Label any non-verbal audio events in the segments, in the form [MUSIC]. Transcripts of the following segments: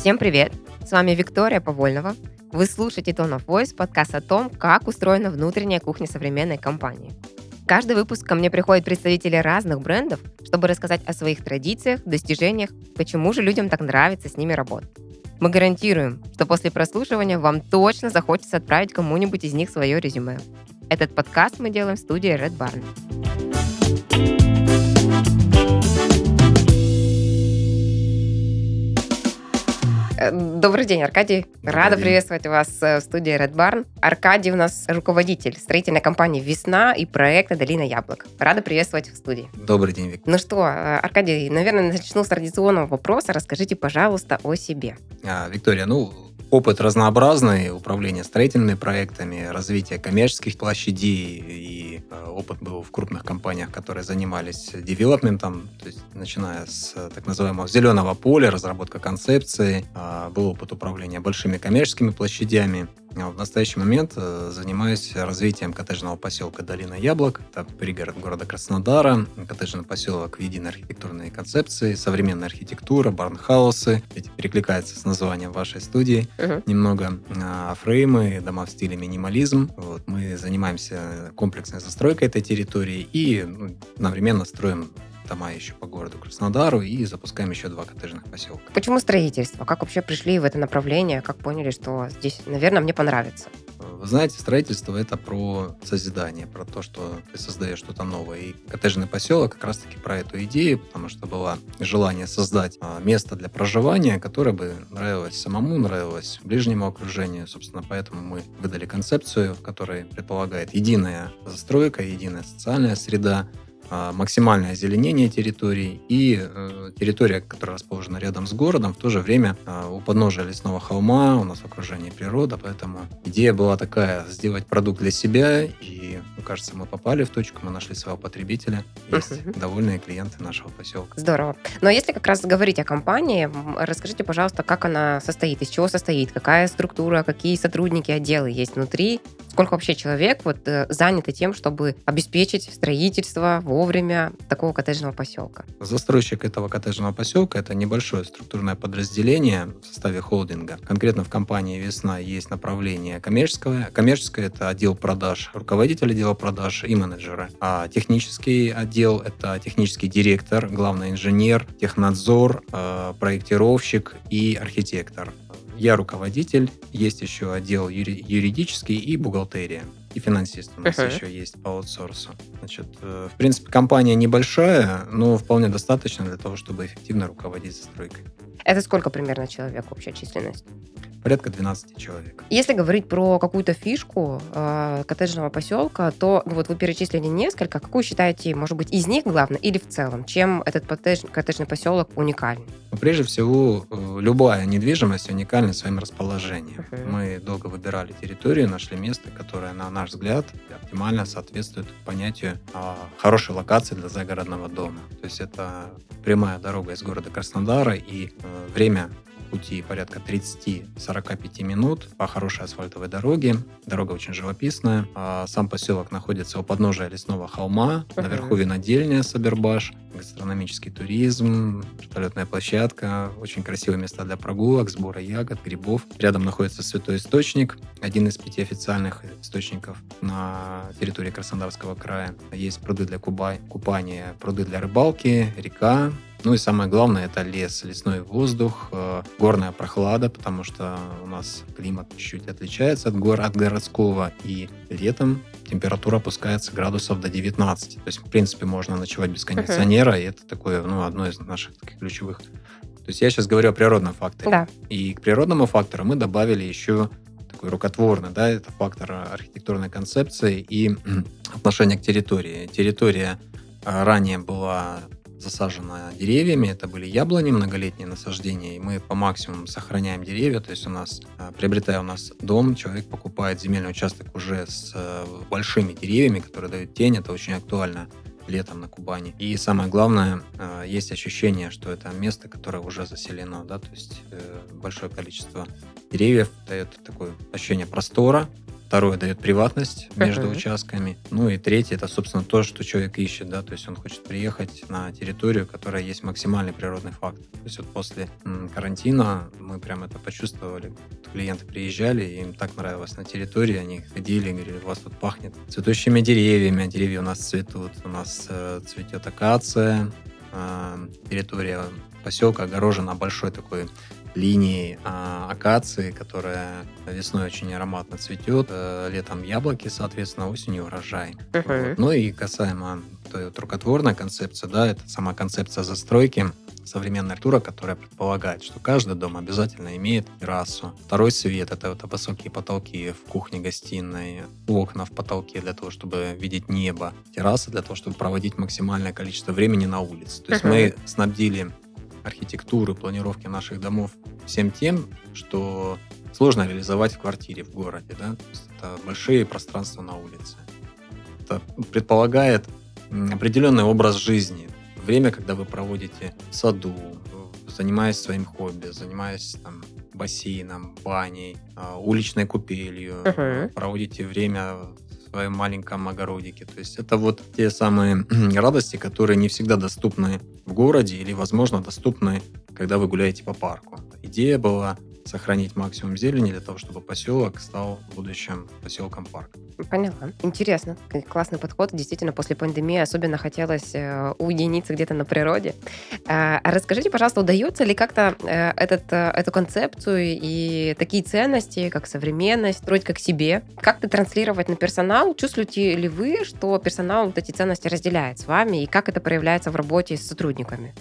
Всем привет! С вами Виктория Повольнова. Вы слушаете Tone of Voice, подкаст о том, как устроена внутренняя кухня современной компании. Каждый выпуск ко мне приходят представители разных брендов, чтобы рассказать о своих традициях, достижениях, почему же людям так нравится с ними работать. Мы гарантируем, что после прослушивания вам точно захочется отправить кому-нибудь из них свое резюме. Этот подкаст мы делаем в студии Red Barn. Добрый день, Аркадий. Добрый Рада день. приветствовать вас э, в студии Red Barn. Аркадий у нас руководитель строительной компании «Весна» и проекта «Долина яблок». Рада приветствовать в студии. Добрый день, Виктор. Ну что, э, Аркадий, наверное, начну с традиционного вопроса. Расскажите, пожалуйста, о себе. А, Виктория, ну, опыт разнообразный, управление строительными проектами, развитие коммерческих площадей и э, опыт был в крупных компаниях, которые занимались девелопментом, то есть начиная с э, так называемого зеленого поля, разработка концепции, а, был опыт управления большими коммерческими площадями, в настоящий момент э, занимаюсь развитием коттеджного поселка Долина Яблок. Это пригород города Краснодара. Коттеджный поселок в единой архитектурной концепции, современная архитектура, барнхаусы. Эти перекликаются с названием вашей студии. Uh-huh. Немного а, фреймы, дома в стиле минимализм. Вот, мы занимаемся комплексной застройкой этой территории и ну, одновременно строим дома еще по городу Краснодару и запускаем еще два коттеджных поселка. Почему строительство? Как вообще пришли в это направление? Как поняли, что здесь, наверное, мне понравится? Вы знаете, строительство это про созидание, про то, что ты создаешь что-то новое. И коттеджный поселок как раз-таки про эту идею, потому что было желание создать а, место для проживания, которое бы нравилось самому, нравилось ближнему окружению. Собственно, поэтому мы выдали концепцию, в которой предполагает единая застройка, единая социальная среда, максимальное озеленение территории и э, территория, которая расположена рядом с городом, в то же время э, у подножия лесного холма, у нас окружение природа, поэтому идея была такая, сделать продукт для себя, и, мне кажется, мы попали в точку, мы нашли своего потребителя, есть uh-huh. довольные клиенты нашего поселка. Здорово. Но если как раз говорить о компании, расскажите, пожалуйста, как она состоит, из чего состоит, какая структура, какие сотрудники, отделы есть внутри, сколько вообще человек вот э, заняты тем, чтобы обеспечить строительство, вовремя такого коттеджного поселка? Застройщик этого коттеджного поселка – это небольшое структурное подразделение в составе холдинга. Конкретно в компании «Весна» есть направление коммерческое. Коммерческое – это отдел продаж, руководитель отдела продаж и менеджеры. А технический отдел – это технический директор, главный инженер, технадзор, э, проектировщик и архитектор. Я руководитель, есть еще отдел юри- юридический и бухгалтерия и финансист у нас uh-huh. еще есть по аутсорсу. Значит, э, в принципе, компания небольшая, но вполне достаточно для того, чтобы эффективно руководить застройкой. Это сколько примерно человек общая численность? порядка 12 человек. Если говорить про какую-то фишку э, коттеджного поселка, то ну, вот вы перечислили несколько. Какую считаете, может быть, из них главное или в целом? Чем этот коттедж, коттеджный поселок уникален? Ну, прежде всего, э, любая недвижимость уникальна своим расположением. Uh-huh. Мы долго выбирали территорию, нашли место, которое, на наш взгляд, оптимально соответствует понятию э, хорошей локации для загородного дома. То есть это прямая дорога из города Краснодара и э, время пути порядка 30-45 минут по хорошей асфальтовой дороге. Дорога очень живописная. А сам поселок находится у подножия лесного холма. Наверху винодельня Сабербаш, гастрономический туризм, вертолетная площадка, очень красивые места для прогулок, сбора ягод, грибов. Рядом находится святой источник, один из пяти официальных источников на территории Краснодарского края. Есть пруды для купания, пруды для рыбалки, река, ну и самое главное, это лес, лесной воздух, э, горная прохлада, потому что у нас климат чуть-чуть отличается от гор, от городского. И летом температура опускается градусов до 19. То есть, в принципе, можно ночевать без кондиционера, uh-huh. и это такое, ну, одно из наших таких ключевых. То есть я сейчас говорю о природном факторе. Да. И к природному фактору мы добавили еще такой рукотворный, да, это фактор архитектурной концепции и [CLEARS THROAT] отношения к территории. Территория э, ранее была засажена деревьями. Это были яблони, многолетние насаждения. И мы по максимуму сохраняем деревья. То есть у нас, э, приобретая у нас дом, человек покупает земельный участок уже с э, большими деревьями, которые дают тень. Это очень актуально летом на Кубани. И самое главное, э, есть ощущение, что это место, которое уже заселено, да, то есть большое количество деревьев дает такое ощущение простора, Второе дает приватность между Мгм. участками. Ну и третье это, собственно, то, что человек ищет, да, то есть он хочет приехать на территорию, которая есть максимальный природный фактор. То есть вот после карантина мы прям это почувствовали. Клиенты приезжали, им так нравилось на территории, они ходили, говорили, у вас тут пахнет цветущими деревьями, а деревья у нас цветут, у нас э, цветет акация, э, территория поселка огорожена большой такой линией а, акации, которая весной очень ароматно цветет, э, летом яблоки, соответственно, осенью урожай. Мгм. Вот. Ну и касаемо той вот рукотворной концепции, да, это сама концепция застройки, современная архитектура, которая предполагает, что каждый дом обязательно имеет террасу. Второй свет — это вот высокие потолки в кухне, гостиной, окна в потолке для того, чтобы видеть небо, терраса для того, чтобы проводить максимальное количество времени на улице. То есть Мгм. мы снабдили архитектуру, планировки наших домов всем тем, что сложно реализовать в квартире, в городе. Да? Это большие пространства на улице. Это предполагает определенный образ жизни. Время, когда вы проводите в саду, занимаясь своим хобби, занимаясь там, бассейном, баней, а, уличной купелью, Мгм. проводите время в своем маленьком огородике. То есть это вот те самые радости, которые не всегда доступны в городе или, возможно, доступны, когда вы гуляете по парку. Идея была сохранить максимум зелени для того, чтобы поселок стал в будущем поселком парк. Поняла. Интересно. Классный подход. Действительно, после пандемии особенно хотелось э, уединиться где-то на природе. А расскажите, пожалуйста, удается ли как-то э, этот, э, эту концепцию и такие ценности, как современность, строить как себе, как-то транслировать на персонал? Чувствуете ли вы, что персонал вот эти ценности разделяет с вами, и как это проявляется в работе с сотрудниками?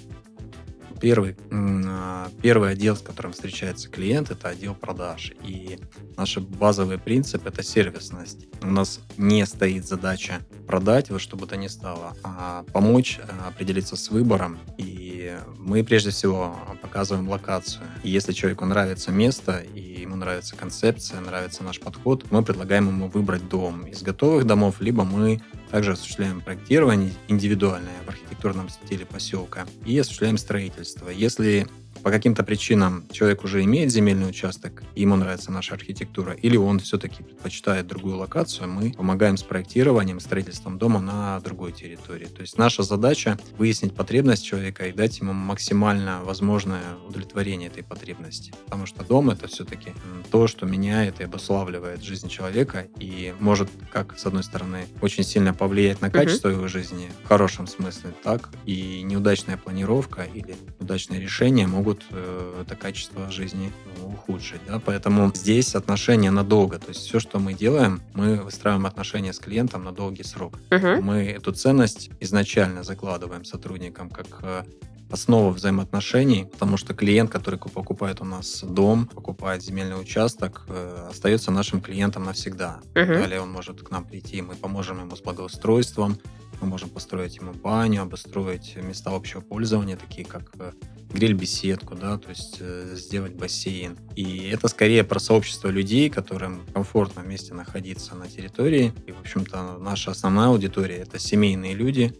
Первый, а, первый отдел, с которым встречается клиент, это отдел продаж. И наш базовый принцип – это сервисность. У нас не стоит задача продать во что бы то ни стало, а помочь а, определиться с выбором. И мы прежде всего показываем локацию. И если человеку нравится место, и ему нравится концепция, нравится наш подход, мы предлагаем ему выбрать дом из готовых домов, либо мы также осуществляем проектирование индивидуальное в архитектурном стиле поселка и осуществляем строительство. Если по каким-то причинам человек уже имеет земельный участок, ему нравится наша архитектура, или он все-таки предпочитает другую локацию, мы помогаем с проектированием, строительством дома на другой территории. То есть наша задача выяснить потребность человека и дать ему максимально возможное удовлетворение этой потребности. Потому что дом это все-таки то, что меняет и обуславливает жизнь человека и может, как с одной стороны, очень сильно повлиять на качество его жизни в хорошем смысле, так и неудачная планировка или удачные решения могут э, это качество жизни ухудшить. Да? Поэтому здесь отношения надолго. То есть все, что мы делаем, мы выстраиваем отношения с клиентом на долгий срок. Мгм. Мы эту ценность изначально закладываем сотрудникам как э, основу взаимоотношений, потому что клиент, который ку- покупает у нас дом, покупает земельный участок, э, остается нашим клиентом навсегда. Мгм. Далее он может к нам прийти, мы поможем ему с благоустройством, мы можем построить ему баню, обустроить места общего пользования, такие как э, гриль-беседку, да, то есть э, сделать бассейн. И это скорее про сообщество людей, которым комфортно вместе находиться на территории. И, в общем-то, наша основная аудитория — это семейные люди,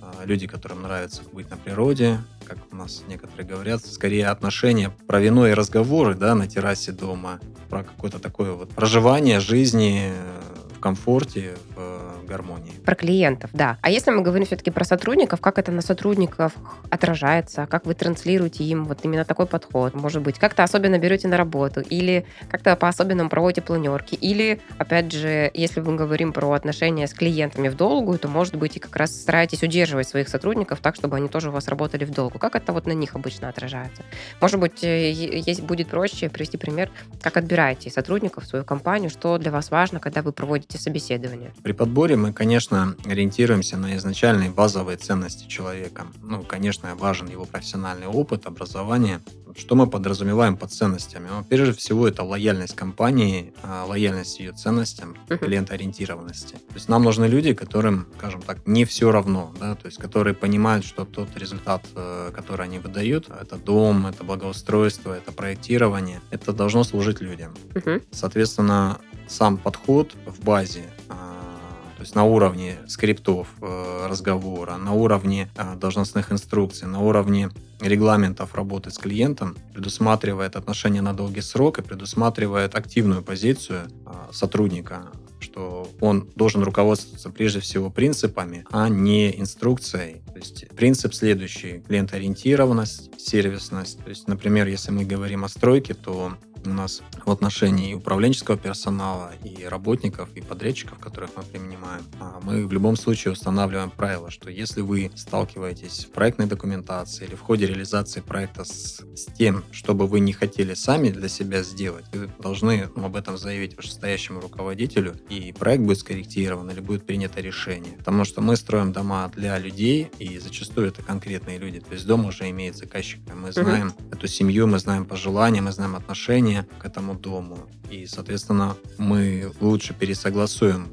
а, люди, которым нравится быть на природе, как у нас некоторые говорят, скорее отношения про вино и разговоры, да, на террасе дома, про какое-то такое вот проживание жизни комфорте, в э, гармонии. Про клиентов, да. А если мы говорим все-таки про сотрудников, как это на сотрудников отражается, как вы транслируете им вот именно такой подход? Может быть, как-то особенно берете на работу, или как-то по-особенному проводите планерки, или, опять же, если мы говорим про отношения с клиентами в долгую, то, может быть, и как раз стараетесь удерживать своих сотрудников так, чтобы они тоже у вас работали в долгу. Как это вот на них обычно отражается? Может быть, э, есть будет проще привести пример, как отбираете сотрудников в свою компанию, что для вас важно, когда вы проводите собеседование? При подборе мы, конечно, ориентируемся на изначальные базовые ценности человека. Ну, конечно, важен его профессиональный опыт, образование. Что мы подразумеваем под ценностями? Ну, прежде всего, это лояльность компании, а, лояльность ее ценностям, клиентоориентированности. То есть нам нужны люди, которым, скажем так, не все равно, да, то есть которые понимают, что тот результат, э, который они выдают, это дом, это благоустройство, это проектирование, это должно служить людям. Соответственно, сам подход в базе, а, То есть на уровне скриптов э, разговора, на уровне э, должностных инструкций, на уровне регламентов работы с клиентом, предусматривает отношения на долгий срок и предусматривает активную позицию э, сотрудника что он должен руководствоваться прежде всего принципами, а не инструкцией. То есть принцип следующий. Клиентоориентированность, сервисность. То есть, например, если мы говорим о стройке, то у нас в отношении управленческого персонала, и работников, и подрядчиков, которых мы принимаем, а мы в любом случае устанавливаем правило, что если вы сталкиваетесь в проектной документации или в ходе реализации проекта с, с тем, что бы вы не хотели сами для себя сделать, вы должны ну, об этом заявить вышестоящему руководителю, и проект будет скорректирован или будет принято решение. Потому что мы строим дома для людей, и зачастую это конкретные люди. То есть дом уже имеет заказчика. Мы знаем mm-hmm. эту семью, мы знаем пожелания, мы знаем отношения к этому дому. И, соответственно, мы лучше пересогласуем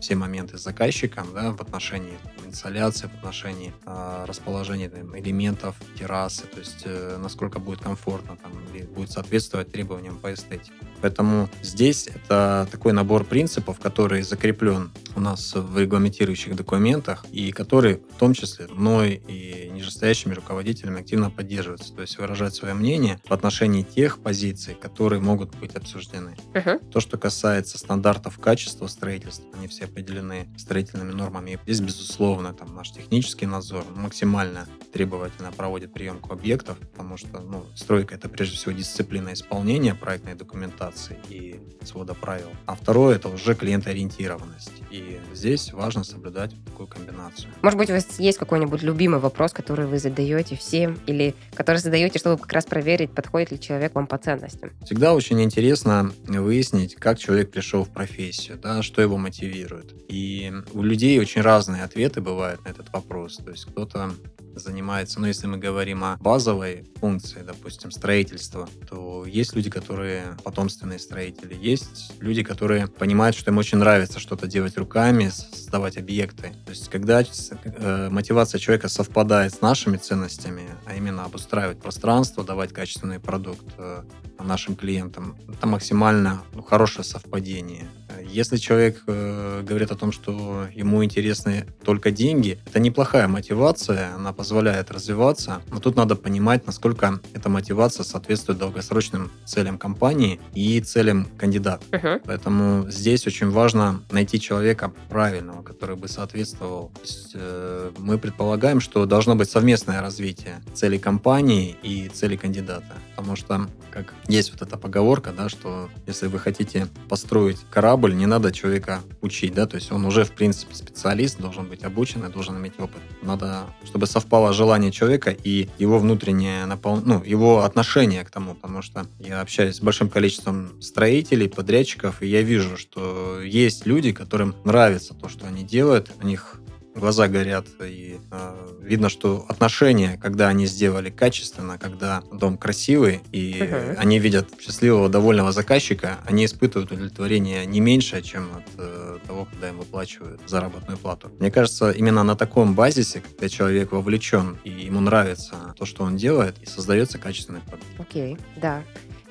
все моменты с заказчиком да, в отношении инсоляции, в отношении э, расположения там, элементов террасы, то есть э, насколько будет комфортно там, или будет соответствовать требованиям по эстетике. Поэтому здесь это такой набор принципов, который закреплен у нас в регламентирующих документах и который в том числе мной и нижестоящими руководителями активно поддерживается. То есть выражать свое мнение в отношении тех позиций, которые могут быть обсуждены. Uh-huh. То, что касается стандартов качества строительства, они все определены строительными нормами. Здесь, безусловно, там наш технический надзор максимально требовательно проводит приемку объектов, потому что ну, стройка это прежде всего дисциплина исполнения проектной документации и свода правил. А второе это уже клиентоориентированность. И здесь важно соблюдать такую комбинацию. Может быть, у вас есть какой-нибудь любимый вопрос, который вы задаете всем или который задаете, чтобы как раз проверить, подходит ли человек вам по ценностям? Всегда очень интересно выяснить, как человек пришел в профессию, да, что его мотивирует. И у людей очень разные ответы бывают на этот вопрос. То есть кто-то занимается, ну, если мы говорим о базовой функции, допустим, строительства, то есть люди, которые потомственные строители, есть люди, которые понимают, что им очень нравится что-то делать руками, создавать объекты. То есть, когда э, мотивация человека совпадает с нашими ценностями, а именно обустраивать пространство, давать качественный продукт э, нашим клиентам, это максимально ну, хорошее совпадение. Если человек э, говорит о том, что ему интересны только деньги, это неплохая мотивация, она позволяет развиваться, но тут надо понимать, насколько эта мотивация соответствует долгосрочным целям компании и целям кандидата. Uh-huh. Поэтому здесь очень важно найти человека правильного, который бы соответствовал. То есть, э, мы предполагаем, что должно быть совместное развитие целей компании и целей кандидата. Потому что, как есть вот эта поговорка, да, что если вы хотите построить корабль, не надо человека учить, да, то есть он уже, в принципе, специалист, должен быть обучен и должен иметь опыт. Надо, чтобы совпало желание человека и его внутреннее напол... ну, его отношение к тому, потому что я общаюсь с большим количеством строителей, подрядчиков, и я вижу, что есть люди, которым нравится то, что они делают, у них глаза горят, и э, видно, что отношения, когда они сделали качественно, когда дом красивый, и uh-huh. они видят счастливого, довольного заказчика, они испытывают удовлетворение не меньше, чем от э, того, когда им выплачивают заработную плату. Мне кажется, именно на таком базисе, когда человек вовлечен, и ему нравится то, что он делает, и создается качественный продукт. Окей, okay, да.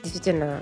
Действительно,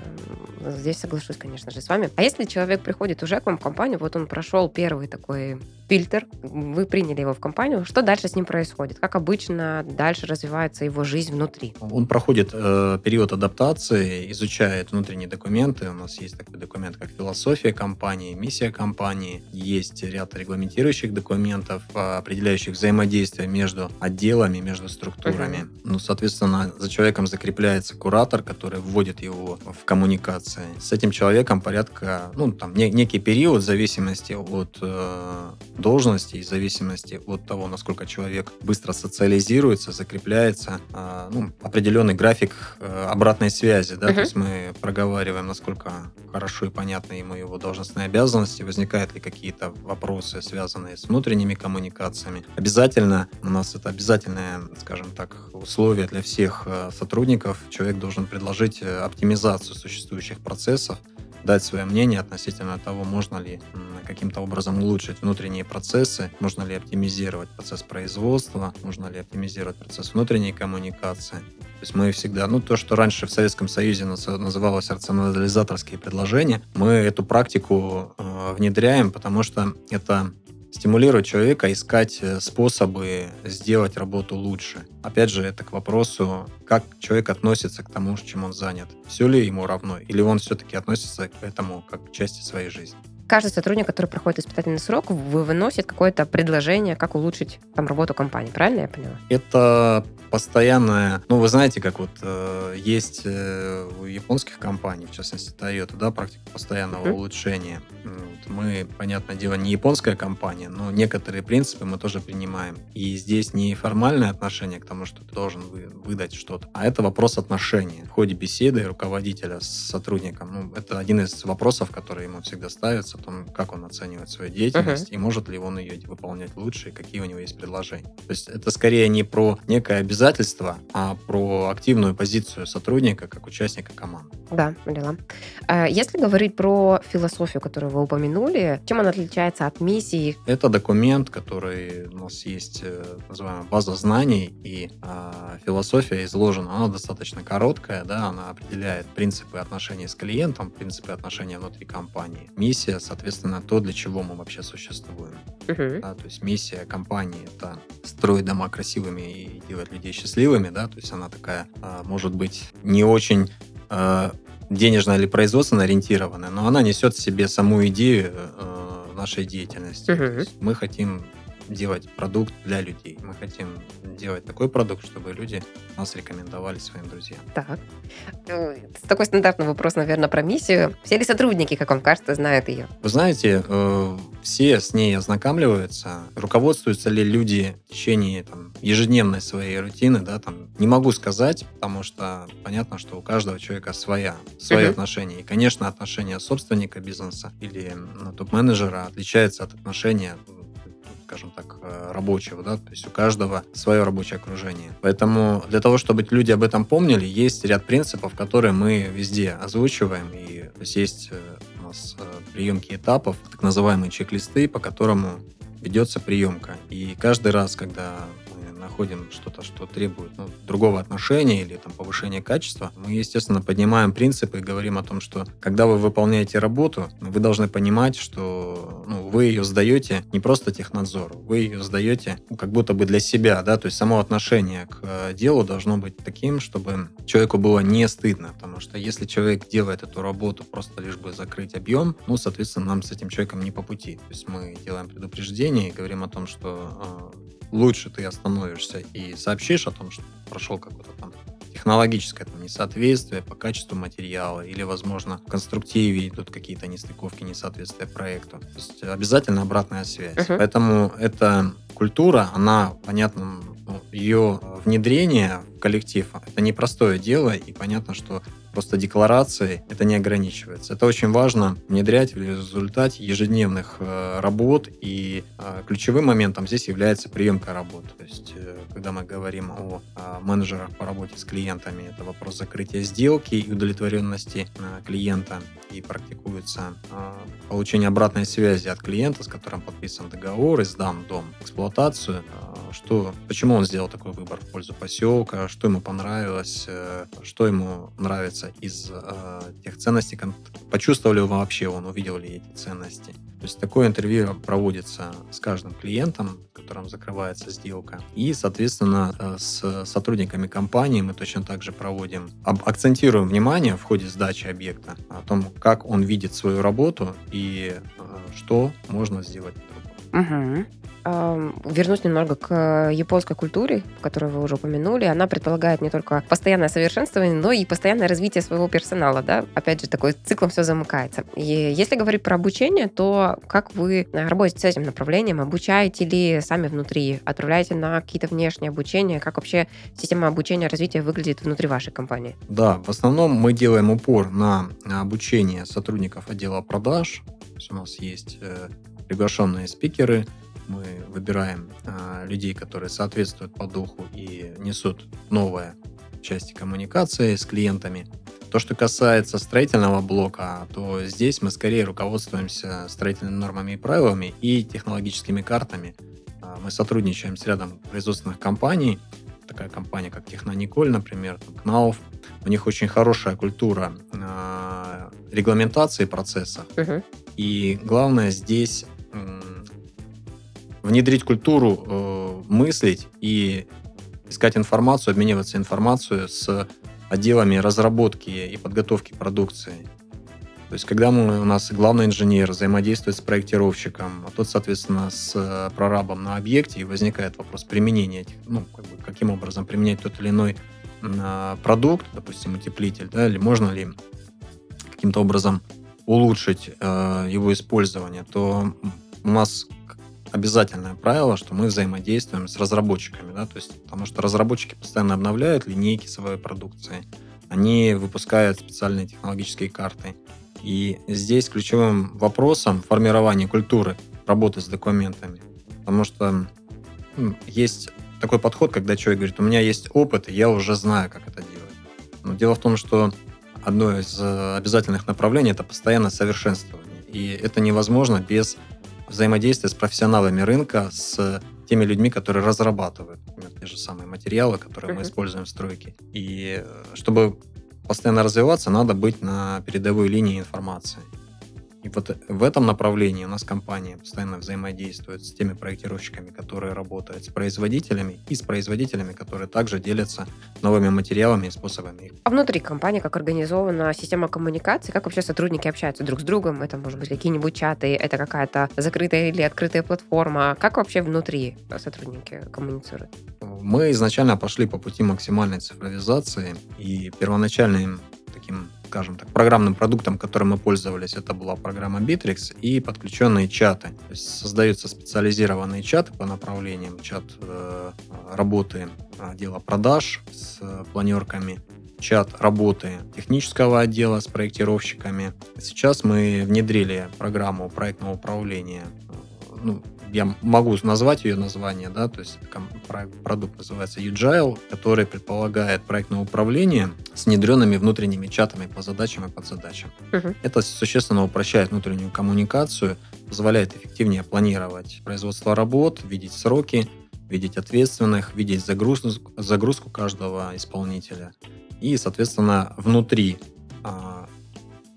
здесь соглашусь, конечно же, с вами. А если человек приходит уже к вам в компанию, вот он прошел первый такой фильтр, вы приняли его в компанию, что дальше с ним происходит? Как обычно дальше развивается его жизнь внутри? Он проходит э, период адаптации, изучает внутренние документы. У нас есть такой документ, как философия компании, миссия компании. Есть ряд регламентирующих документов, э, определяющих взаимодействие между отделами, между структурами. Uh-huh. Ну, соответственно, за человеком закрепляется куратор, который вводит его в коммуникации. С этим человеком порядка, ну, там, не, некий период в зависимости от э, должности и в зависимости от того, насколько человек быстро социализируется, закрепляется, а, ну, определенный график э, обратной связи, да, uh-huh. то есть мы проговариваем, насколько хорошо и понятно ему его должностные обязанности, возникают ли какие-то вопросы, связанные с внутренними коммуникациями. Обязательно, у нас это обязательное, скажем так, условие для всех э, сотрудников, человек должен предложить э, оптимизацию существующих процессов, дать свое мнение относительно того, можно ли каким-то образом улучшить внутренние процессы, можно ли оптимизировать процесс производства, можно ли оптимизировать процесс внутренней коммуникации. То есть мы всегда, ну то, что раньше в Советском Союзе называлось рационализаторские предложения, мы эту практику э, внедряем, потому что это стимулировать человека искать э, способы сделать работу лучше. Опять же, это к вопросу, как человек относится к тому, чем он занят. Все ли ему равно, или он все-таки относится к этому как к части своей жизни каждый сотрудник, который проходит испытательный срок, выносит какое-то предложение, как улучшить там работу компании. Правильно я поняла? Это постоянная, ну, вы знаете, как вот э, есть э, у японских компаний, в частности Toyota, да, практика постоянного mm-hmm. улучшения. Вот мы, понятное дело, не японская компания, но некоторые принципы мы тоже принимаем. И здесь не формальное отношение к тому, что ты должен вы, выдать что-то, а это вопрос отношений. В ходе беседы руководителя с сотрудником, ну, это один из вопросов, которые ему всегда ставятся, том, как он оценивает свою деятельность uh-huh. и может ли он ее выполнять лучше, и какие у него есть предложения. То есть это скорее не про некое обязательство, а про активную позицию сотрудника как участника команды. Да, поняла. А если говорить про философию, которую вы упомянули, чем она отличается от миссии? Это документ, который у нас есть, э, называемая база знаний, и а, философия изложена, она достаточно короткая, да, она определяет принципы отношений с клиентом, принципы отношений внутри компании. Миссия, соответственно, то, для чего мы вообще существуем. Uh-huh. Да, то есть миссия компании — это строить дома красивыми и делать людей счастливыми, да, то есть она такая, а, может быть, не очень а, денежно или производственно ориентированная, но она несет в себе саму идею э, нашей деятельности. Uh-huh. Мы хотим делать продукт для людей. Мы хотим делать такой продукт, чтобы люди нас рекомендовали своим друзьям. Так. Э, такой стандартный вопрос, наверное, про миссию. Все ли сотрудники, как вам кажется, знают ее? Вы знаете, э, все с ней ознакомливаются. Руководствуются ли люди в течение там, ежедневной своей рутины, да, там, не могу сказать, потому что понятно, что у каждого человека своя, свои uh-huh. отношения. И, конечно, отношения собственника бизнеса или топ-менеджера отличаются от отношения скажем так, э, рабочего, да, то есть у каждого свое рабочее окружение. Поэтому для того, чтобы люди об этом помнили, есть ряд принципов, которые мы везде озвучиваем, и есть есть э, у нас э, приемки этапов, так называемые чек-листы, по которому ведется приемка. И каждый раз, когда находим что-то, что требует ну, другого отношения или там, повышения качества, мы, естественно, поднимаем принципы и говорим о том, что когда вы выполняете работу, вы должны понимать, что ну, вы ее сдаете не просто технадзору, вы ее сдаете ну, как будто бы для себя, да, то есть само отношение к э, делу должно быть таким, чтобы человеку было не стыдно, потому что если человек делает эту работу просто лишь бы закрыть объем, ну, соответственно, нам с этим человеком не по пути. То есть мы делаем предупреждение и говорим о том, что э, лучше ты остановишься и сообщишь о том, что прошел какой-то там технологическое там, несоответствие по качеству материала или, возможно, в конструктиве идут какие-то нестыковки, несоответствия проекту. То есть обязательно обратная связь. Uh-huh. Поэтому эта культура, она, понятно, ну, ее внедрение в коллектив это непростое дело, и понятно, что просто декларацией это не ограничивается. Это очень важно внедрять в результате ежедневных э, работ, и э, ключевым моментом здесь является приемка работ. То есть, э, когда мы говорим о менеджерах по работе с клиентами, это вопрос закрытия сделки и удовлетворенности клиента, и практикуется получение обратной связи от клиента, с которым подписан договор, и сдан дом в эксплуатацию, что, почему он сделал такой выбор в пользу поселка, что ему понравилось, что ему нравится является из э, тех ценностей, почувствовали ли вообще он, увидел ли эти ценности. То есть такое интервью проводится с каждым клиентом, которым закрывается сделка. И, соответственно, э, с сотрудниками компании мы точно так же проводим, акцентируем внимание в ходе сдачи объекта о том, как он видит свою работу и э, что можно сделать Угу. Вернусь немного к японской культуре, которую вы уже упомянули. Она предполагает не только постоянное совершенствование, но и постоянное развитие своего персонала. Да? Опять же, такой циклом все замыкается. И если говорить про обучение, то как вы работаете с этим направлением? Обучаете ли сами внутри? Отправляете на какие-то внешние обучения? Как вообще система обучения, развития выглядит внутри вашей компании? Да, в основном мы делаем упор на обучение сотрудников отдела продаж. У нас есть э, приглашенные спикеры. Мы выбираем э, людей, которые соответствуют по духу и несут новое части коммуникации с клиентами. То, что касается строительного блока, то здесь мы скорее руководствуемся строительными нормами и правилами и технологическими картами. А, мы сотрудничаем с рядом производственных компаний, такая компания, как Технониколь, например, Кнауф. У них очень хорошая культура э, регламентации процесса. Uh-huh. И главное здесь внедрить культуру э, мыслить и искать информацию, обмениваться информацией с отделами разработки и подготовки продукции. То есть, когда мы, у нас главный инженер взаимодействует с проектировщиком, а тот, соответственно, с э, прорабом на объекте, и возникает вопрос применения ну, как бы, каким образом применять тот или иной а, продукт, допустим, утеплитель, да, или можно ли каким-то образом улучшить э, его использование, то у нас обязательное правило, что мы взаимодействуем с разработчиками, да, то есть, потому что разработчики постоянно обновляют линейки своей продукции, они выпускают специальные технологические карты. И здесь ключевым вопросом формирования культуры работы с документами. Потому что ну, есть такой подход, когда человек говорит, у меня есть опыт, и я уже знаю, как это делать. Но дело в том, что одно из э, обязательных направлений – это постоянное совершенствование. И это невозможно без взаимодействия с профессионалами рынка, с теми людьми, которые разрабатывают например, те же самые материалы, которые uh-huh. мы используем в стройке. И э, чтобы постоянно развиваться, надо быть на передовой линии информации. И вот в этом направлении у нас компания постоянно взаимодействует с теми проектировщиками, которые работают с производителями, и с производителями, которые также делятся новыми материалами и способами. А внутри компании как организована система коммуникации? Как вообще сотрудники общаются друг с другом? Это, может быть, какие-нибудь чаты? Это какая-то закрытая или открытая платформа? Как вообще внутри сотрудники коммуницируют? Мы изначально пошли по пути максимальной цифровизации, и первоначальным таким скажем так, программным продуктом, которым мы пользовались, это была программа Bittrex и подключенные чаты. То есть создаются специализированные чаты по направлениям, чат э, работы отдела продаж с планерками, чат работы технического отдела с проектировщиками. Сейчас мы внедрили программу проектного управления ну, я могу назвать ее название, да, то есть продукт называется Agile, который предполагает проектное управление с внедренными внутренними чатами по задачам и подзадачам. Uh-huh. Это существенно упрощает внутреннюю коммуникацию, позволяет эффективнее планировать производство работ, видеть сроки, видеть ответственных, видеть загрузку, загрузку каждого исполнителя. И, соответственно, внутри а,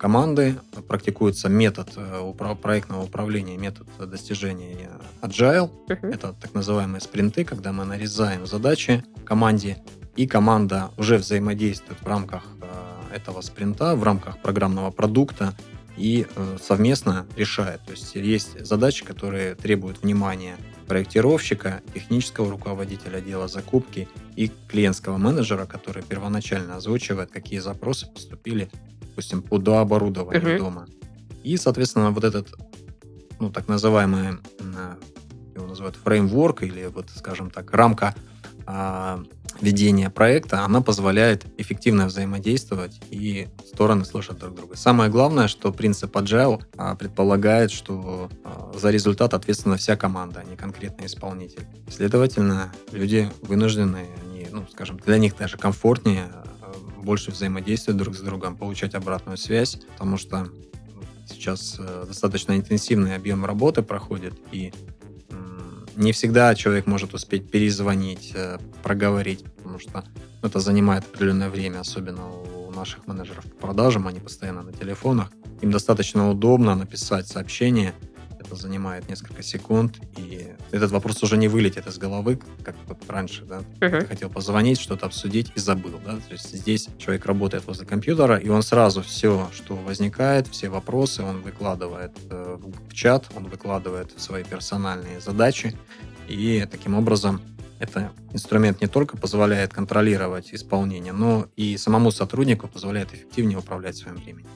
команды практикуется метод э, проектного управления, метод достижения agile. Uh-huh. Это так называемые спринты, когда мы нарезаем задачи команде, и команда уже взаимодействует в рамках э, этого спринта, в рамках программного продукта и э, совместно решает. То есть есть задачи, которые требуют внимания проектировщика, технического руководителя отдела закупки и клиентского менеджера, который первоначально озвучивает, какие запросы поступили допустим, по дооборудованию uh-huh. дома. И, соответственно, вот этот, ну, так называемый, его называют фреймворк или вот, скажем так, рамка а, ведения проекта, она позволяет эффективно взаимодействовать и стороны слышат друг друга. Самое главное, что принцип Agile а, предполагает, что а, за результат ответственна вся команда, а не конкретный исполнитель. Следовательно, люди вынуждены, они, ну, скажем, для них даже комфортнее больше взаимодействовать друг с другом, получать обратную связь, потому что сейчас э, достаточно интенсивный объем работы проходит, и не всегда человек может успеть перезвонить, э, проговорить, потому что это занимает определенное время, особенно у наших менеджеров по продажам, они постоянно на телефонах. Им достаточно удобно написать сообщение, это занимает несколько секунд, и этот вопрос уже не вылетит из головы, как раньше, да. Uh-huh. Ты хотел позвонить, что-то обсудить и забыл, да. То есть здесь человек работает возле компьютера, и он сразу все, что возникает, все вопросы, он выкладывает э, в чат, он выкладывает свои персональные задачи, и таким образом это инструмент не только позволяет контролировать исполнение, но и самому сотруднику позволяет эффективнее управлять своим временем.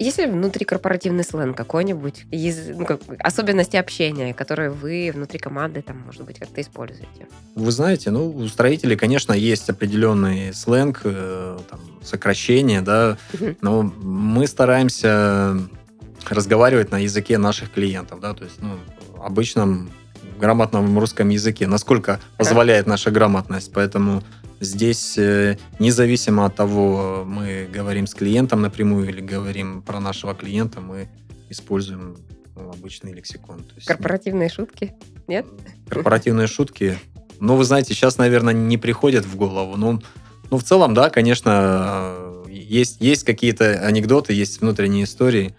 Есть ли внутрикорпоративный сленг какой-нибудь? Из, ну, как, особенности общения, которые вы внутри команды, там, может быть, как-то используете? Вы знаете, ну, у строителей, конечно, есть определенный сленг, э, там, сокращения, да, но мы стараемся разговаривать на языке наших клиентов, да, то есть, ну, обычном грамотном русском языке, насколько позволяет наша грамотность. Поэтому Здесь э, независимо от того, мы говорим с клиентом напрямую или говорим про нашего клиента, мы используем ну, обычный лексикон. То есть, Корпоративные ну, шутки? Нет? Корпоративные шутки. Ну, вы знаете, сейчас, наверное, не приходят в голову. Но, ну, в целом, да, конечно, есть, есть какие-то анекдоты, есть внутренние истории.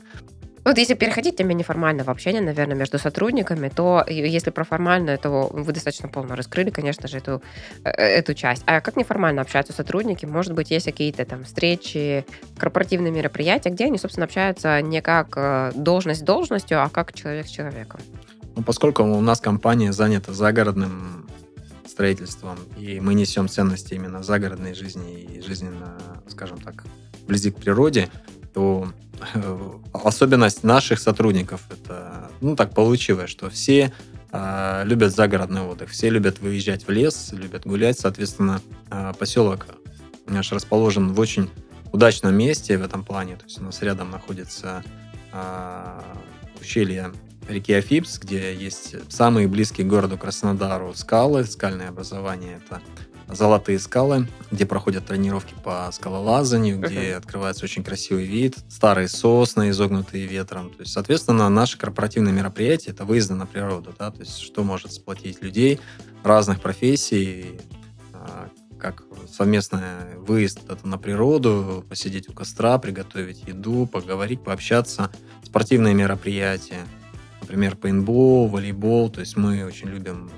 Вот если переходить к теме неформального общения, наверное, между сотрудниками, то если про формальное, то вы достаточно полно раскрыли, конечно же, эту, э, эту часть. А как неформально общаются сотрудники? Может быть, есть какие-то там встречи, корпоративные мероприятия, где они, собственно, общаются не как э, должность должностью, а как человек с человеком? Ну, поскольку у нас компания занята загородным строительством, и мы несем ценности именно загородной жизни и жизненно, скажем так, вблизи к природе, то э, особенность наших сотрудников это, ну, так получилось, что все э, любят загородный отдых, все любят выезжать в лес, любят гулять, соответственно, э, поселок наш расположен в очень удачном месте в этом плане, то есть у нас рядом находится э, ущелье реки Афипс, где есть самые близкие городу Краснодару скалы, скальное образование. Это золотые скалы, где проходят тренировки по скалолазанию, где uh-huh. открывается очень красивый вид, старые сосны, изогнутые ветром. То есть, соответственно, наши корпоративные мероприятия — это выезды на природу, да, то есть что может сплотить людей разных профессий, а, как совместный выезд это на природу, посидеть у костра, приготовить еду, поговорить, пообщаться, спортивные мероприятия, например, пейнтбол, волейбол, то есть мы очень любим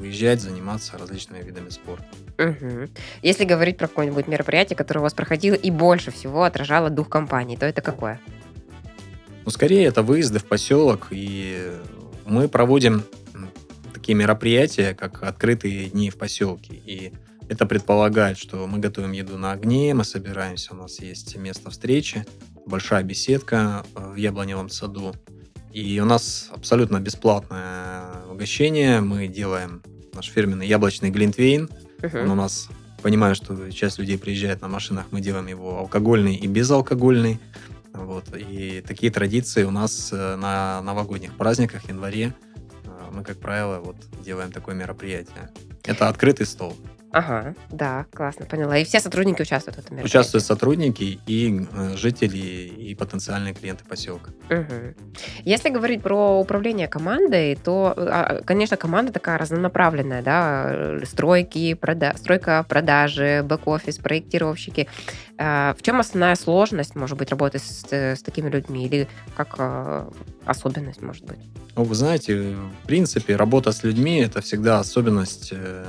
выезжать, заниматься различными видами спорта. Угу. Если говорить про какое-нибудь мероприятие, которое у вас проходило и больше всего отражало дух компании, то это какое? Ну, скорее, это выезды в поселок, и мы проводим такие мероприятия, как открытые дни в поселке. И это предполагает, что мы готовим еду на огне, мы собираемся, у нас есть место встречи, большая беседка э, в Яблоневом саду. И у нас абсолютно бесплатное угощение. Мы делаем наш фирменный яблочный глинтвейн. Uh-huh. Он у нас, понимаю, что часть людей приезжает на машинах, мы делаем его алкогольный и безалкогольный. Вот. И такие традиции у нас э, на новогодних праздниках в январе э, мы, как правило, вот делаем такое мероприятие. Это открытый стол. Ага, да, классно, поняла. И все сотрудники участвуют в этом мероприятии? Участвуют сотрудники и э, жители, и потенциальные клиенты поселка. Угу. Если говорить про управление командой, то, а, конечно, команда такая разнонаправленная, да, стройки, прода стройка, продажи, бэк-офис, проектировщики. В чем основная сложность, может быть, работы с, с такими людьми или как особенность, может быть? Ну, вы знаете, в принципе, работа с людьми – это всегда особенность э,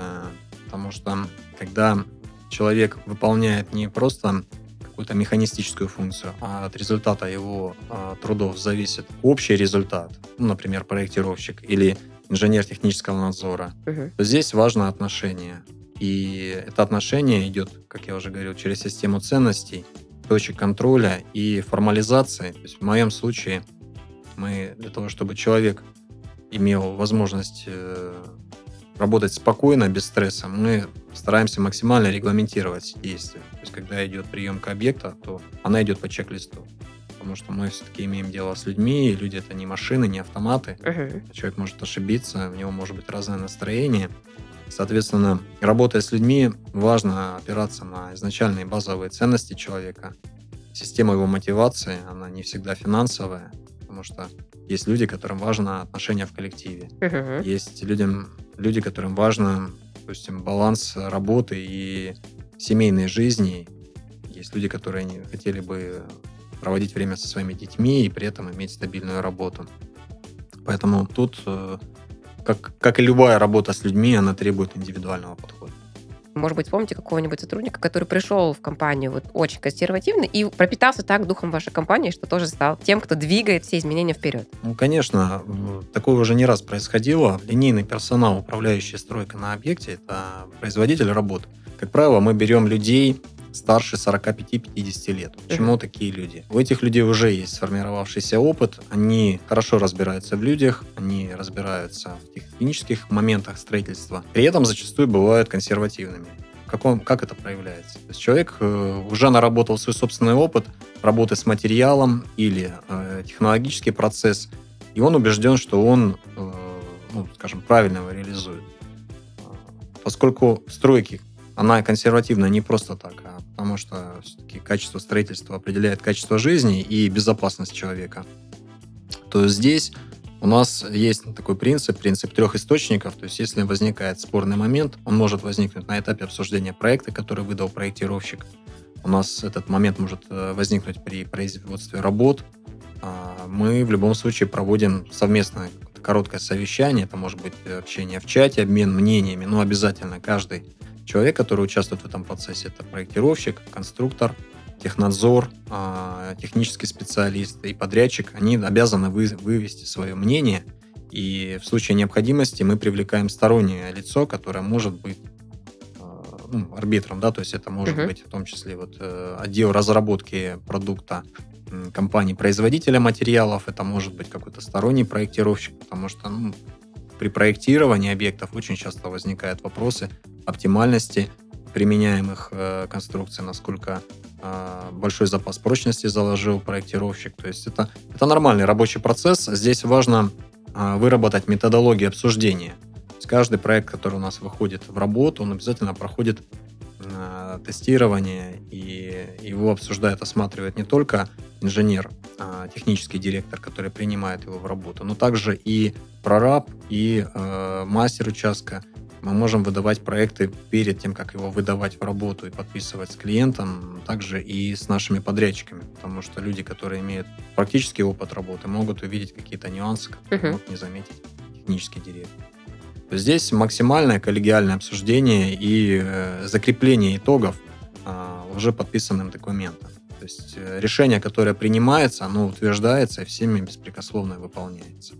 потому что когда человек выполняет не просто какую-то механистическую функцию, а от результата его а, трудов зависит общий результат, ну, например, проектировщик или инженер технического надзора, uh-huh. то здесь важно отношение. И это отношение идет, как я уже говорил, через систему ценностей, точек контроля и формализации. То есть в моем случае мы для того, чтобы человек имел возможность э, работать спокойно, без стресса, мы стараемся максимально регламентировать действия. То есть, когда идет приемка объекта, то она идет по чек-листу. Потому что мы все-таки имеем дело с людьми, и люди это не машины, не автоматы. Uh-huh. Человек может ошибиться, у него может быть разное настроение. Соответственно, работая с людьми, важно опираться на изначальные базовые ценности человека. Система его мотивации, она не всегда финансовая, потому что есть люди, которым важно отношение в коллективе. Uh-huh. Есть людям, люди, которым важно, допустим, баланс работы и семейной жизни. Есть люди, которые не хотели бы проводить время со своими детьми и при этом иметь стабильную работу. Поэтому тут, э, как, как и любая работа с людьми, она требует индивидуального подхода. Может быть, помните какого-нибудь сотрудника, который пришел в компанию вот очень консервативно и пропитался так духом вашей компании, что тоже стал тем, кто двигает все изменения вперед? Ну, конечно. Такое уже не раз происходило. Линейный персонал, управляющий стройкой на объекте, это производитель работ. Как правило, мы берем людей старше 45-50 лет. Почему uh-huh. такие люди? У этих людей уже есть сформировавшийся опыт, они хорошо разбираются в людях, они разбираются в технических моментах строительства, при этом зачастую бывают консервативными. Как, он, как это проявляется? То есть человек э, уже наработал свой собственный опыт работы с материалом или э, технологический процесс, и он убежден, что он, э, ну, скажем, правильно его реализует. Поскольку стройки она консервативная не просто так, а потому что все-таки качество строительства определяет качество жизни и безопасность человека. То здесь у нас есть такой принцип, принцип трех источников. То есть, если возникает спорный момент, он может возникнуть на этапе обсуждения проекта, который выдал проектировщик. У нас этот момент может э, возникнуть при производстве работ. а, мы в любом случае проводим совместное короткое совещание, это может быть общение в чате, обмен мнениями, но обязательно каждый человек, который участвует в этом процессе, это проектировщик, конструктор, технадзор, а, технический специалист и подрядчик, они обязаны вывести свое мнение, и в случае необходимости мы привлекаем стороннее лицо, которое может быть а, ну, арбитром, да, то есть это может uh-huh. быть в том числе вот э, отдел разработки продукта компании-производителя материалов, это может быть какой-то сторонний проектировщик, потому что ну, при проектировании объектов очень часто возникают вопросы оптимальности применяемых э, конструкций, насколько э, большой запас прочности заложил проектировщик. То есть это, это нормальный рабочий процесс. Здесь важно э, выработать методологию обсуждения. То есть каждый проект, который у нас выходит в работу, он обязательно проходит э, тестирование, и его обсуждает, осматривает не только инженер, а технический директор, который принимает его в работу, но также и прораб, и э, мастер участка, мы можем выдавать проекты перед тем, как его выдавать в работу и подписывать с клиентом, также и с нашими подрядчиками, потому что люди, которые имеют практический опыт работы, могут увидеть какие-то нюансы, которые uh-huh. могут не заметить технический директор. Здесь максимальное коллегиальное обсуждение и э, закрепление итогов э, уже подписанным документом. То есть э, решение, которое принимается, оно утверждается и всеми беспрекословно выполняется.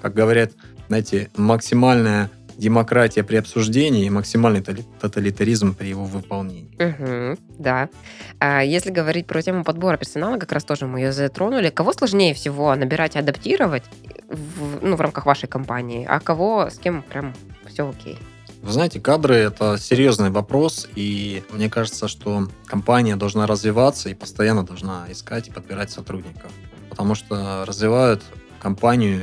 Как говорят, знаете, максимальная демократия при обсуждении и максимальный тоталитаризм при его выполнении. Угу, да. А если говорить про тему подбора персонала, как раз тоже мы ее затронули. Кого сложнее всего набирать и адаптировать в, ну, в рамках вашей компании, а кого с кем прям все окей? Вы знаете, кадры — это серьезный вопрос, и мне кажется, что компания должна развиваться и постоянно должна искать и подбирать сотрудников, потому что развивают компанию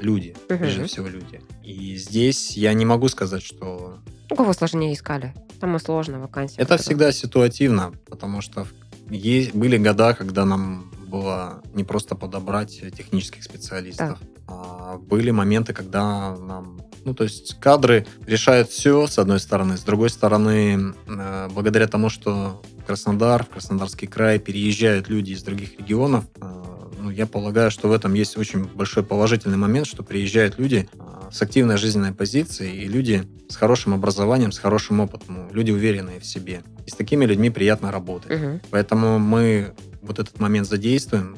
люди, угу. прежде всего люди. И здесь я не могу сказать, что... У кого сложнее искали? Самое сложное вакансия. Это всегда ситуативно, потому что есть, были года, когда нам было не просто подобрать технических специалистов, да. а были моменты, когда нам ну, то есть кадры решают все, с одной стороны. С другой стороны, э, благодаря тому, что в Краснодар, в Краснодарский край переезжают люди из других регионов, э, ну, я полагаю, что в этом есть очень большой положительный момент, что приезжают люди а, с активной жизненной позицией и люди с хорошим образованием, с хорошим опытом, люди уверенные в себе. И с такими людьми приятно работать. Угу. Поэтому мы вот этот момент задействуем,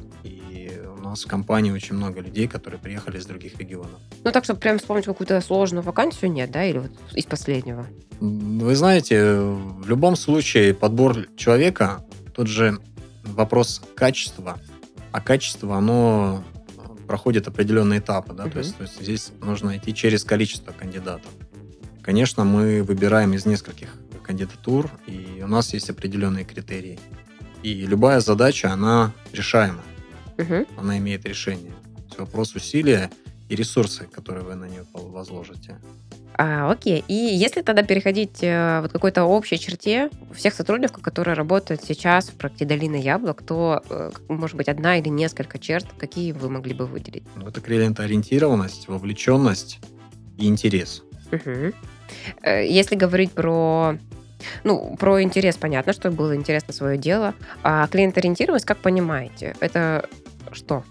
нас в компании очень много людей, которые приехали из других регионов. Ну, так, чтобы прям вспомнить какую-то сложную вакансию, нет, да? Или вот из последнего? Вы знаете, в любом случае подбор человека, тот же вопрос качества – а качество, оно проходит определенные этапы, да, uh-huh. то, есть, то есть здесь нужно идти через количество кандидатов. Конечно, мы выбираем из нескольких кандидатур, и у нас есть определенные критерии. И любая задача, она решаема. Uh-huh. Она имеет решение. Вопрос усилия и ресурсы, которые вы на нее возложите. А, окей. И если тогда переходить э, вот какой-то общей черте всех сотрудников, которые работают сейчас в проекте «Долина яблок», то, э, может быть, одна или несколько черт, какие вы могли бы выделить? Ну, это клиентоориентированность, вовлеченность и интерес. Угу. Если говорить про ну, про интерес понятно, что было интересно свое дело. А клиент-ориентированность, как понимаете, это что?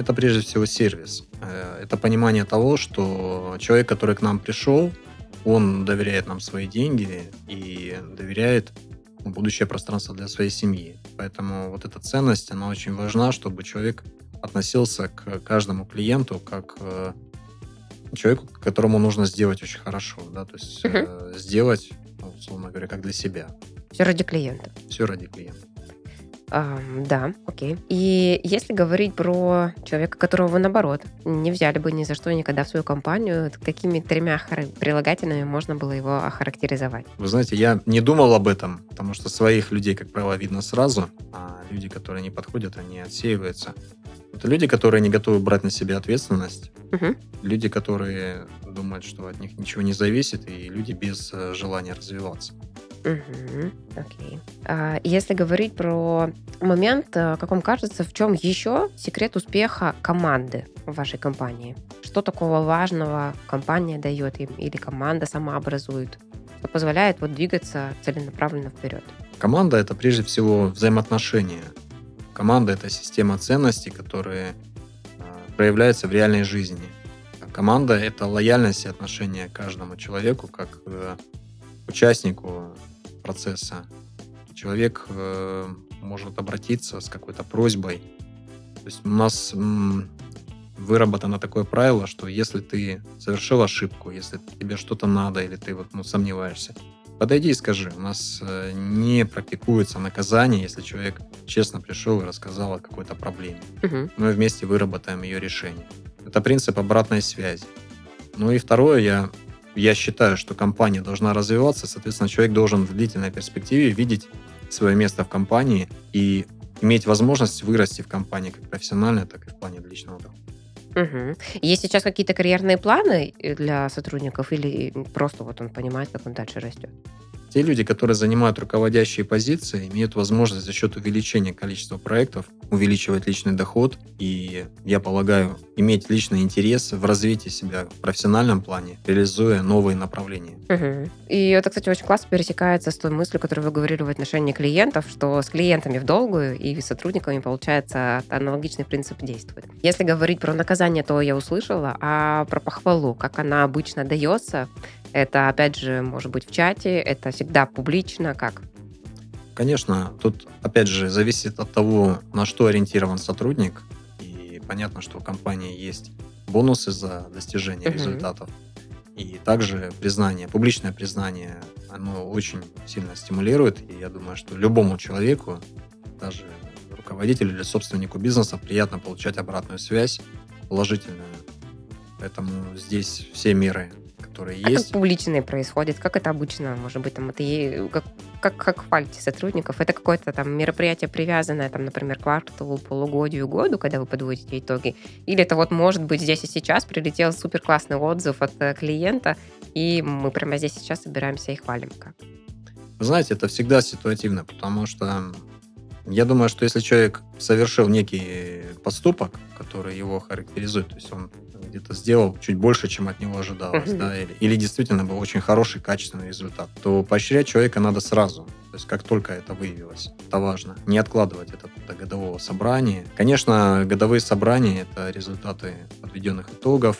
это прежде всего сервис. Э, это понимание того, что человек, который к нам пришел, он доверяет нам свои деньги и доверяет будущее пространство для своей семьи. Поэтому вот эта ценность, она очень важна, чтобы человек относился к каждому клиенту как э, человеку, которому нужно сделать очень хорошо, да, то есть угу. сделать, условно говоря, как для себя. Все ради клиента. Все ради клиента. А, да, окей. И если говорить про человека, которого вы, наоборот, не взяли бы ни за что никогда в свою компанию, какими тремя прилагательными можно было его охарактеризовать? Вы знаете, я не думал об этом, потому что своих людей, как правило, видно сразу, а люди, которые не подходят, они отсеиваются. Это люди, которые не готовы брать на себя ответственность, угу. люди, которые думают, что от них ничего не зависит, и люди без э, желания развиваться. Угу, окей. А если говорить про момент, э, как вам кажется, в чем еще секрет успеха команды в вашей компании? Что такого важного компания дает им или команда сама образует, что позволяет вот двигаться целенаправленно вперед? Команда — это прежде всего взаимоотношения команда – это система ценностей, которые проявляются в реальной жизни. Команда – это лояльность и отношение к каждому человеку, как к участнику процесса. Человек э, может обратиться с какой-то просьбой. То есть у нас выработано такое правило, что если ты совершил ошибку, если тебе что-то надо или ты вот, ну, сомневаешься, подойди и скажи. У нас э, не практикуется наказание, если человек честно пришел и рассказал о какой-то проблеме. Угу. Мы вместе выработаем ее решение. Это принцип обратной связи. Ну и второе, я, я считаю, что компания должна развиваться, соответственно, человек должен в длительной перспективе видеть свое место в компании и иметь возможность вырасти в компании как профессионально, так и в плане личного дохода. Угу. Есть сейчас какие-то карьерные планы э, для сотрудников или просто вот он понимает, как он дальше растет? Те люди, которые занимают руководящие позиции, имеют возможность за счет увеличения количества проектов увеличивать личный доход и, я полагаю, иметь личный интерес в развитии себя в профессиональном плане, реализуя новые направления. Угу. И это, кстати, очень классно пересекается с той мыслью, которую вы говорили в отношении клиентов, что с клиентами в долгую и с сотрудниками, получается, аналогичный принцип действует. Если говорить про наказание, то я услышала, а про похвалу, как она обычно дается, это, опять же, может быть в чате, это всегда публично, как? Конечно, тут, опять же, зависит от того, на что ориентирован сотрудник. И понятно, что у компании есть бонусы за достижение uh-huh. результатов. И также признание, публичное признание, оно очень сильно стимулирует. И я думаю, что любому человеку, даже руководителю или собственнику бизнеса, приятно получать обратную связь, положительную. Поэтому здесь все меры которые а есть. как публичные происходит? Как это обычно? Может быть, там это как, как, как хвалите сотрудников? Это какое-то там мероприятие, привязанное, там, например, к кварталу, полугодию, году, когда вы подводите итоги? Или это вот может быть здесь и сейчас прилетел супер классный отзыв от э, клиента, и мы прямо здесь сейчас собираемся и хвалим? Как? Вы знаете, это всегда ситуативно, потому что я думаю, что если человек совершил некий поступок, который его характеризует, то есть он где-то сделал чуть больше, чем от него ожидалось, да, или, или действительно был очень хороший, качественный результат, то поощрять человека надо сразу. То есть как только это выявилось. Это важно. Не откладывать это до годового собрания. Конечно, годовые собрания — это результаты подведенных итогов,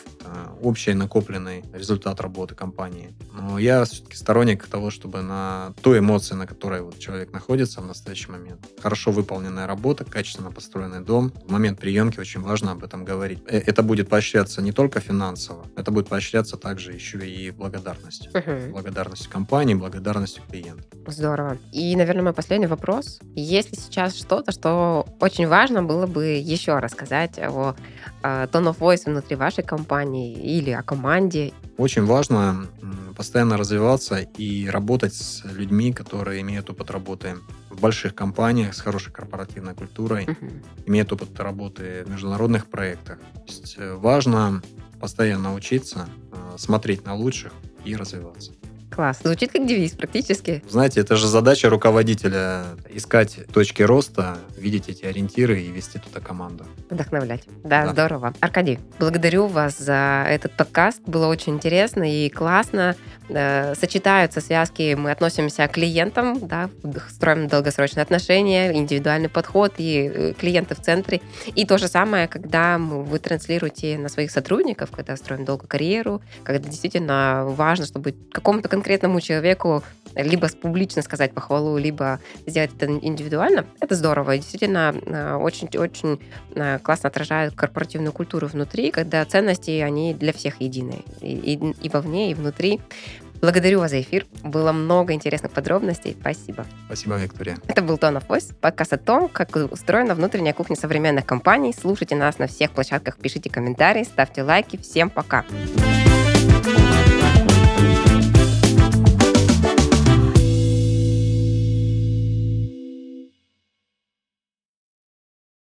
общий накопленный результат работы компании. Но я все-таки сторонник того, чтобы на той эмоции, на которой вот человек находится в настоящий момент, хорошо выполненная работа, качественно построенный дом, в момент приемки очень важно об этом говорить. Э, это будет поощряться не только финансово, это будет поощряться также еще и благодарностью. Угу. Благодарностью компании, благодарностью клиента. Здорово. И, наверное, мой последний вопрос. Есть ли сейчас что-то, что очень важно было бы еще рассказать о э, tone of voice внутри вашей компании или о команде? Очень важно постоянно развиваться и работать с людьми, которые имеют опыт работы в больших компаниях с хорошей корпоративной культурой, uh-huh. имеют опыт работы в международных проектах. То есть э, важно постоянно учиться, э, смотреть на лучших и развиваться. Класс. Звучит как девиз практически. Знаете, это же задача руководителя искать точки роста, видеть эти ориентиры и вести туда команду. Вдохновлять. Да, да, здорово. Аркадий, благодарю вас за этот подкаст. Было очень интересно и классно. Э, сочетаются связки, мы относимся к клиентам, да, строим долгосрочные отношения, индивидуальный подход и э, клиенты в центре. И то же самое, когда вы транслируете на своих сотрудников, когда строим долгую карьеру, когда действительно важно, чтобы какому-то конкретному человеку либо публично сказать похвалу, либо сделать это индивидуально, это здорово. Действительно, очень-очень э, классно отражает корпоративную культуру внутри, когда ценности, они для всех едины. И, и, и вовне, и внутри. Благодарю вас за эфир. Было много интересных подробностей. Спасибо. Спасибо, Виктория. Это был of Voice, подкаст о том, как устроена внутренняя кухня современных компаний. Слушайте нас на всех площадках, пишите комментарии, ставьте лайки. Всем пока. Пока.